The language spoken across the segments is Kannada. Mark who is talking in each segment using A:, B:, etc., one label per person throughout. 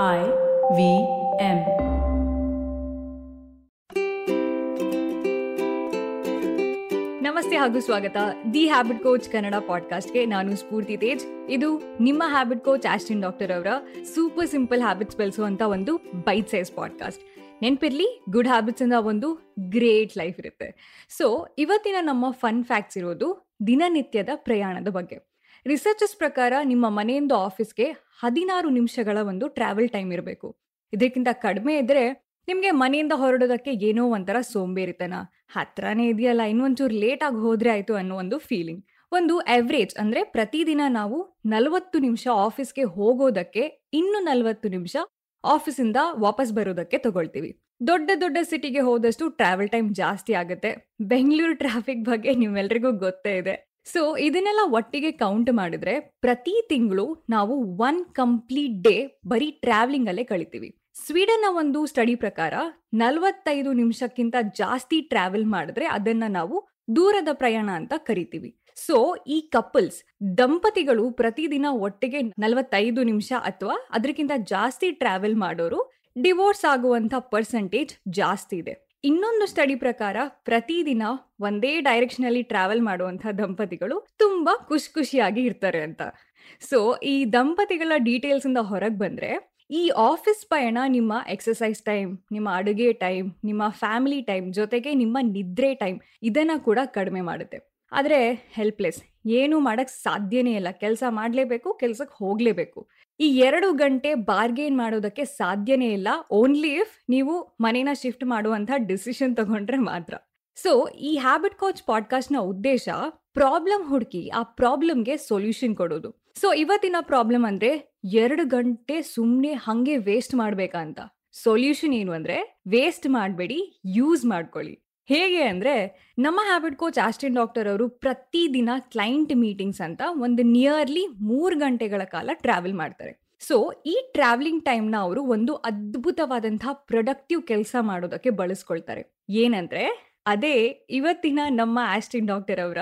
A: I V M.
B: ನಮಸ್ತೆ ಹಾಗೂ ಸ್ವಾಗತ. ದಿ ಹ್ಯಾಬಿಟ್ ಕೋಚ್ ಕನ್ನಡ ಪಾಡ್ಕಾಸ್ಟ್ಗೆ ನಾನು ಸ್ಫೂರ್ತಿ ತೇಜ್. ಇದು ನಿಮ್ಮ ಹ್ಯಾಬಿಟ್ ಕೋಚ್ ಆಸ್ಟಿನ್ ಡಾಕ್ಟರ್ ಅವರ ಸೂಪರ್ ಸಿಂಪಲ್ ಹ್ಯಾಬಿಟ್ಸ್ ಬೆಳೆಸುವಂತ ಒಂದು ಬೈಟ್ ಸೈಜ್ ಪಾಡ್ಕಾಸ್ಟ್ ನೆನ್ಪಿರ್ಲಿ ಗುಡ್ ಹ್ಯಾಬಿಟ್ಸ್ ಇಂದ ಒಂದು ಗ್ರೇಟ್ ಲೈಫ್ ಇರುತ್ತೆ. ಸೊ ಇವತ್ತಿನ ನಮ್ಮ ಫನ್ ಫ್ಯಾಕ್ಟ್ಸ್ ಇರೋದು ದಿನನಿತ್ಯದ ಪ್ರಯಾಣದ ಬಗ್ಗೆ. ರಿಸರ್ಚಸ್ ಪ್ರಕಾರ ನಿಮ್ಮ ಮನೆಯಿಂದ ಆಫೀಸ್ಗೆ ಹದಿನಾರು ನಿಮಿಷಗಳ ಒಂದು ಟ್ರಾವೆಲ್ ಟೈಮ್ ಇರಬೇಕು. ಇದಕ್ಕಿಂತ ಕಡಿಮೆ ಇದ್ರೆ ನಿಮಗೆ ಮನೆಯಿಂದ ಹೊರಡೋದಕ್ಕೆ ಏನೋ ಒಂಥರ ಸೋಂಬೇರಿತನ. ಹತ್ರನೇ ಇದೆಯಲ್ಲ, ಇನ್ನೊಂಚೂರು ಲೇಟ್ ಆಗಿ ಹೋದ್ರೆ ಆಯ್ತು ಅನ್ನೋ ಒಂದು ಫೀಲಿಂಗ್ ಒಂದು ಎವ್ರೇಜ್ ಅಂದ್ರೆ ಪ್ರತಿದಿನ ನಾವು ನಲವತ್ತು ನಿಮಿಷ ಆಫೀಸ್ಗೆ ಹೋಗೋದಕ್ಕೆ ಇನ್ನು ನಲವತ್ತು ನಿಮಿಷ ಆಫೀಸಿಂದ ವಾಪಸ್ ಬರೋದಕ್ಕೆ ತಗೊಳ್ತೀವಿ. ದೊಡ್ಡ ದೊಡ್ಡ ಸಿಟಿಗೆ ಹೋದಷ್ಟು ಟ್ರಾವೆಲ್ ಟೈಮ್ ಜಾಸ್ತಿ ಆಗುತ್ತೆ. ಬೆಂಗಳೂರು ಟ್ರಾಫಿಕ್ ಬಗ್ಗೆ ನಿಮ್ಮೆಲ್ರಿಗೂ ಗೊತ್ತೇ ಇದೆ. ಸೊ ಇದನ್ನೆಲ್ಲ ಒಟ್ಟಿಗೆ ಕೌಂಟ್ ಮಾಡಿದ್ರೆ ಪ್ರತಿ ತಿಂಗಳು ನಾವು ಒನ್ ಕಂಪ್ಲೀಟ್ ಡೇ ಬರೀ ಟ್ರಾವೆಲಿಂಗ್ ಅಲ್ಲೇ ಕಳಿತೀವಿ. ಸ್ವೀಡನ್ನ ಒಂದು ಸ್ಟಡಿ ಪ್ರಕಾರ ನಲವತ್ತೈದು ನಿಮಿಷಕ್ಕಿಂತ ಜಾಸ್ತಿ ಟ್ರಾವೆಲ್ ಮಾಡಿದ್ರೆ ಅದನ್ನ ನಾವು ದೂರದ ಪ್ರಯಾಣ ಅಂತ ಕರಿತೀವಿ. ಸೊ ಈ ಕಪಲ್ಸ್ ದಂಪತಿಗಳು ಪ್ರತಿದಿನ ಒಟ್ಟಿಗೆ ನಲವತ್ತೈದು ನಿಮಿಷ ಅಥವಾ ಅದಕ್ಕಿಂತ ಜಾಸ್ತಿ ಟ್ರಾವೆಲ್ ಮಾಡೋರು ಡಿವೋರ್ಸ್ ಆಗುವಂತ ಪರ್ಸೆಂಟೇಜ್ ಜಾಸ್ತಿ ಇದೆ. ಇನ್ನೊಂದು ಸ್ಟಡಿ ಪ್ರಕಾರ ಪ್ರತಿದಿನ ಒಂದೇ ಡೈರೆಕ್ಷನ್ ಅಲ್ಲಿ ಟ್ರಾವೆಲ್ ಮಾಡುವಂತ ದಂಪತಿಗಳು ತುಂಬಾ ಖುಷಿ ಖುಷಿಯಾಗಿ ಇರ್ತಾರೆ ಅಂತ. ಸೊ ಈ ದಂಪತಿಗಳ ಡೀಟೇಲ್ಸ್ ಇಂದ ಹೊರಗೆ ಬಂದ್ರೆ, ಈ ಆಫೀಸ್ ಪಯಣ ನಿಮ್ಮ ಎಕ್ಸಸೈಸ್ ಟೈಮ್ ನಿಮ್ಮ ಅಡುಗೆ ಟೈಮ್ ನಿಮ್ಮ ಫ್ಯಾಮಿಲಿ ಟೈಮ್ ಜೊತೆಗೆ ನಿಮ್ಮ ನಿದ್ರೆ ಟೈಮ್ ಇದನ್ನ ಕೂಡ ಕಡಿಮೆ ಮಾಡುತ್ತೆ. ಆದರೆ ಹೆಲ್ಪ್ಲೆಸ್ ಏನೂ ಮಾಡೋಕ್ಕೆ ಸಾಧ್ಯನೇ ಇಲ್ಲ. ಕೆಲಸ ಮಾಡಲೇಬೇಕು ಕೆಲಸಕ್ಕೆ ಹೋಗಲೇಬೇಕು. ಈ ಎರಡು ಗಂಟೆ ಬಾರ್ಗೇನ್ ಮಾಡೋದಕ್ಕೆ ಸಾಧ್ಯನೇ ಇಲ್ಲ. ಓನ್ಲಿ ಇಫ್ ನೀವು ಮನೇನ ಶಿಫ್ಟ್ ಮಾಡುವಂಥ ಡಿಸಿಷನ್ ತಗೊಂಡ್ರೆ ಮಾತ್ರ. ಸೊ ಈ ಹ್ಯಾಬಿಟ್ ಕೋಚ್ ಪಾಡ್ಕಾಸ್ಟ್ನ ಉದ್ದೇಶ ಪ್ರಾಬ್ಲಮ್ ಹುಡುಕಿ, ಆ ಪ್ರಾಬ್ಲಮ್ಗೆ ಸೊಲ್ಯೂಷನ್ ಕೊಡೋದು. ಸೊ ಇವತ್ತಿನ ಪ್ರಾಬ್ಲಮ್ ಅಂದ್ರೆ ಎರಡು ಗಂಟೆ ಸುಮ್ಮನೆ ಹಂಗೆ ವೇಸ್ಟ್ ಮಾಡ್ಬೇಕಂತ ಸೊಲ್ಯೂಷನ್ ಏನು ಅಂದ್ರೆ ವೇಸ್ಟ್ ಮಾಡಬೇಡಿ ಯೂಸ್ ಮಾಡ್ಕೊಳ್ಳಿ. ಹೇಗೆ ಅಂದರೆ ನಮ್ಮ ಹ್ಯಾಬಿಟ್ ಕೋಚ್ ಆಸ್ಟಿನ್ ಡಾಕ್ಟರ್ ಅವರು ಪ್ರತಿದಿನ ಕ್ಲೈಂಟ್ ಮೀಟಿಂಗ್ಸ್ ಅಂತ ಒಂದು ನಿಯರ್ಲಿ ಮೂರು ಗಂಟೆಗಳ ಕಾಲ ಟ್ರಾವೆಲ್ ಮಾಡ್ತಾರೆ. ಸೊ ಈ ಟ್ರಾವೆಲಿಂಗ್ ಟೈಮ್ನ ಅವರು ಒಂದು ಅದ್ಭುತವಾದಂತಹ ಪ್ರೊಡಕ್ಟಿವ್ ಕೆಲಸ ಮಾಡೋದಕ್ಕೆ ಬಳಸ್ಕೊಳ್ತಾರೆ. ಏನಂದ್ರೆ, ಅದೇ ಇವತ್ತಿನ ನಮ್ಮ ಆಸ್ಟಿನ್ ಡಾಕ್ಟರ್ ಅವರ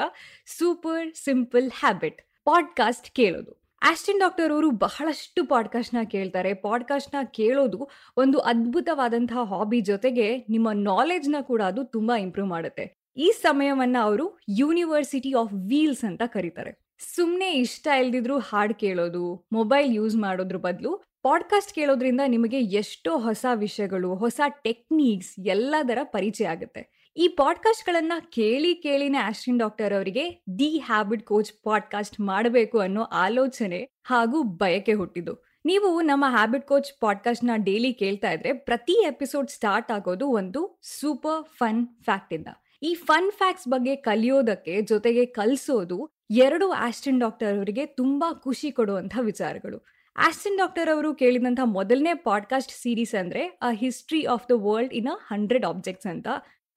B: ಸೂಪರ್ ಸಿಂಪಲ್ ಹ್ಯಾಬಿಟ್ ಪಾಡ್ಕಾಸ್ಟ್ ಕೇಳೋದು. ಆಸ್ಟಿನ್ ಡಾಕ್ಟರ್ ಅವರು ಬಹಳಷ್ಟು ಪಾಡ್ಕಾಸ್ಟ್ನ ಕೇಳ್ತಾರೆ. ಪಾಡ್ಕಾಸ್ಟ್ನ ಕೇಳೋದು ಒಂದು ಅದ್ಭುತವಾದಂತಹ ಹಾಬಿ ಜೊತೆಗೆ ನಿಮ್ಮ ನಾಲೆಜ್ನ ಕೂಡ ಅದು ತುಂಬ ಇಂಪ್ರೂವ್ ಮಾಡುತ್ತೆ. ಈ ಸಮಯವನ್ನ ಅವರು ಯೂನಿವರ್ಸಿಟಿ ಆಫ್ ವೀಲ್ಸ್ ಅಂತ ಕರೀತಾರೆ. ಸುಮ್ಮನೆ ಇಷ್ಟ ಇಲ್ದಿದ್ರು ಹಾಡು ಕೇಳೋದು ಮೊಬೈಲ್ ಯೂಸ್ ಮಾಡೋದ್ರ ಬದಲು ಪಾಡ್ಕಾಸ್ಟ್ ಕೇಳೋದ್ರಿಂದ ನಿಮಗೆ ಎಷ್ಟೋ ಹೊಸ ವಿಷಯಗಳು, ಹೊಸ ಟೆಕ್ನಿಕ್ಸ್ ಎಲ್ಲದರ ಪರಿಚಯ ಆಗುತ್ತೆ. ಈ ಪಾಡ್ಕಾಸ್ಟ್ ಗಳನ್ನ ಕೇಳಿ ಕೇಳಿನೇ ಆಸ್ಟಿನ್ ಡಾಕ್ಟರ್ ಅವರಿಗೆ ದಿ ಹ್ಯಾಬಿಟ್ ಕೋಚ್ ಪಾಡ್ಕಾಸ್ಟ್ ಮಾಡಬೇಕು ಅನ್ನೋ ಆಲೋಚನೆ ಹಾಗೂ ಬಯಕೆ ಹುಟ್ಟಿದ್ದು. ನೀವು ನಮ್ಮ ಹ್ಯಾಬಿಟ್ ಕೋಚ್ ಪಾಡ್ಕಾಸ್ಟ್ನ ಡೈಲಿ ಕೇಳ್ತಾ ಇದ್ರೆ ಪ್ರತಿ ಎಪಿಸೋಡ್ ಸ್ಟಾರ್ಟ್ ಆಗೋದು ಒಂದು ಸೂಪರ್ ಫನ್ ಫ್ಯಾಕ್ಟ್ ಇಂದ. ಈ ಫನ್ ಫ್ಯಾಕ್ಟ್ಸ್ ಬಗ್ಗೆ ಕಲಿಯೋದಕ್ಕೆ ಜೊತೆಗೆ ಕಲಿಸೋದು ಎರಡು ಆಸ್ಟಿನ್ ಡಾಕ್ಟರ್ ಅವರಿಗೆ ತುಂಬಾ ಖುಷಿ ಕೊಡುವಂಥ ವಿಚಾರಗಳು. ಆಸ್ಟಿನ್ ಡಾಕ್ಟರ್ ಅವರು ಕೇಳಿದಂಥ ಮೊದಲನೇ ಪಾಡ್ಕಾಸ್ಟ್ ಸೀರೀಸ್ ಅಂದ್ರೆ a history of the world in a hundred objects ಅಂತ.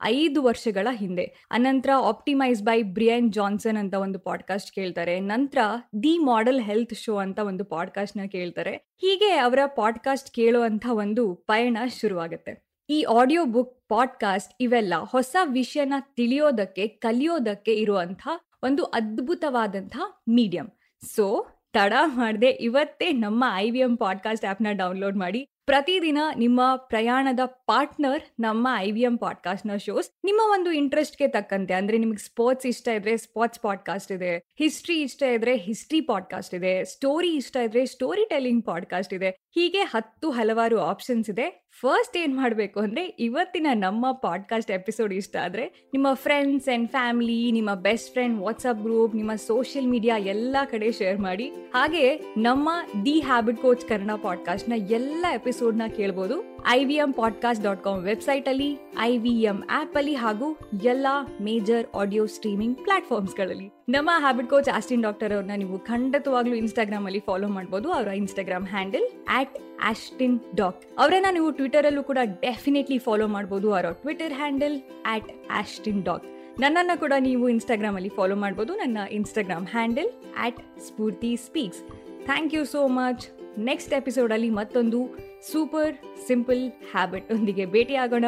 B: ಐದು ವರ್ಷಗಳ ಹಿಂದೆ. ಅನಂತರ ಆಪ್ಟಿಮೈಸ್ ಬೈ ಬ್ರಿಯನ್ ಜಾನ್ಸನ್ ಅಂತ ಒಂದು ಪಾಡ್ಕಾಸ್ಟ್ ಕೇಳ್ತಾರೆ. ನಂತರ ದಿ ಮಾಡೆಲ್ ಹೆಲ್ತ್ ಶೋ ಅಂತ ಒಂದು ಪಾಡ್ಕಾಸ್ಟ್ನ ಕೇಳ್ತಾರೆ. ಹೀಗೆ ಅವರ ಪಾಡ್ಕಾಸ್ಟ್ ಕೇಳುವಂತ ಒಂದು ಪಯಣ ಶುರುವಾಗುತ್ತೆ. ಈ ಆಡಿಯೋ ಬುಕ್ ಪಾಡ್ಕಾಸ್ಟ್ ಇವೆಲ್ಲ ಹೊಸ ವಿಷಯನ ತಿಳಿಯೋದಕ್ಕೆ, ಕಲಿಯೋದಕ್ಕೆ ಇರುವಂತ ಒಂದು ಅದ್ಭುತವಾದಂಥ ಮೀಡಿಯಂ ಸೊ ತಡ ಮಾಡದೆ ಇವತ್ತೇ ನಮ್ಮ ಐ ವಿ ಎಂ ಪಾಡ್ಕಾಸ್ಟ್ ಆ್ಯಪ್ನ ಡೌನ್ಲೋಡ್ ಮಾಡಿ. ಪ್ರತಿದಿನ ನಿಮ್ಮ ಪ್ರಯಾಣದ ಪಾರ್ಟ್ನರ್ ನಮ್ಮ ಐ ವಿ ಎಂ ಪಾಡ್ಕಾಸ್ಟ್ನ ಶೋಸ್ ನಿಮ್ಮ ಒಂದು ಇಂಟ್ರೆಸ್ಟ್ಗೆ ತಕ್ಕಂತೆ, ಅಂದ್ರೆ ನಿಮಗೆ ಸ್ಪೋರ್ಟ್ಸ್ ಇಷ್ಟ ಇದ್ರೆ ಸ್ಪೋರ್ಟ್ಸ್ ಪಾಡ್ಕಾಸ್ಟ್ ಇದೆ, ಹಿಸ್ಟ್ರಿ ಇಷ್ಟ ಇದ್ರೆ ಹಿಸ್ಟ್ರಿ ಪಾಡ್ಕಾಸ್ಟ್ ಇದೆ, ಸ್ಟೋರಿ ಇಷ್ಟ ಇದ್ರೆ ಸ್ಟೋರಿ ಟೆಲ್ಲಿಂಗ್ ಪಾಡ್ಕಾಸ್ಟ್ ಇದೆ ಹೀಗೆ ಹತ್ತು ಹಲವಾರು ಆಪ್ಷನ್ಸ್ ಇದೆ. ಫಸ್ಟ್ ಏನ್ ಮಾಡಬೇಕು ಅಂದ್ರೆ, ಇವತ್ತಿನ ನಮ್ಮ ಪಾಡ್ಕಾಸ್ಟ್ ಎಪಿಸೋಡ್ ಇಷ್ಟ ಆದ್ರೆ, ನಿಮ್ಮ ಫ್ರೆಂಡ್ಸ್ ಅಂಡ್ ಫ್ಯಾಮಿಲಿ ನಿಮ್ಮ ಬೆಸ್ಟ್ ಫ್ರೆಂಡ್ ವಾಟ್ಸಪ್ ಗ್ರೂಪ್ ನಿಮ್ಮ ಸೋಷಿಯಲ್ ಮೀಡಿಯಾ ಎಲ್ಲ ಕಡೆ ಶೇರ್ ಮಾಡಿ. ಹಾಗೆ ನಮ್ಮ ದಿ ಹ್ಯಾಬಿಟ್ ಕೋಚ್ ಕನ್ನಡ ಪಾಡ್ಕಾಸ್ಟ್ನ ಎಲ್ಲ ಎಪಿಸೋಡ್ನ ಕೇಳಬಹುದು I V M podcast dot com website ಅಲ್ಲಿ ಐ ವಿ ಎಂ ಆಪ್ ಅಲ್ಲಿ ಹಾಗೂ ಎಲ್ಲಾ ಮೇಜರ್ ಆಡಿಯೋ ಸ್ಟ್ರೀಮಿಂಗ್ ಪ್ಲಾಟ್ಫಾರ್ಮ್ಸ್ಗಳಲ್ಲಿ. ನಮ್ಮ ಹ್ಯಾಬಿಟ್ ಕೋಚ್ ಆಸ್ಟಿನ್ ಡಾಕ್ಟರ್ ಅವ್ರನ್ನ ನೀವು ಖಂಡಿತವಾಗ್ಲೂ ಇನ್ಸ್ಟಾಗ್ರಾಮಲ್ಲಿ ಫಾಲೋ ಮಾಡಬಹುದು ಅವರ Instagram handle at Austin doc ಅವರನ್ನ ನೀವು ಟ್ವಿಟರಲ್ಲೂ ಕೂಡ ಡೆಫಿನೆಟ್ಲಿ ಫಾಲೋ ಮಾಡಬಹುದು ಅವರ Twitter handle at Austin doc ನನ್ನನ್ನು ಕೂಡ ನೀವು ಇನ್ಸ್ಟಾಗ್ರಾಮಲ್ಲಿ ಫಾಲೋ ಮಾಡ್ಬೋದು. ನನ್ನ Instagram handle at Spoorthi speaks thank you so much next ಎಪಿಸೋಡಲ್ಲಿ ಮತ್ತೊಂದು ಸೂಪರ್ ಸಿಂಪಲ್ ಹ್ಯಾಬಿಟ್ ಒಂದಿಗೆ ಭೇಟಿಯಾಗೋಣ.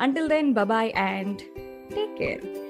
B: Until then bye bye and take care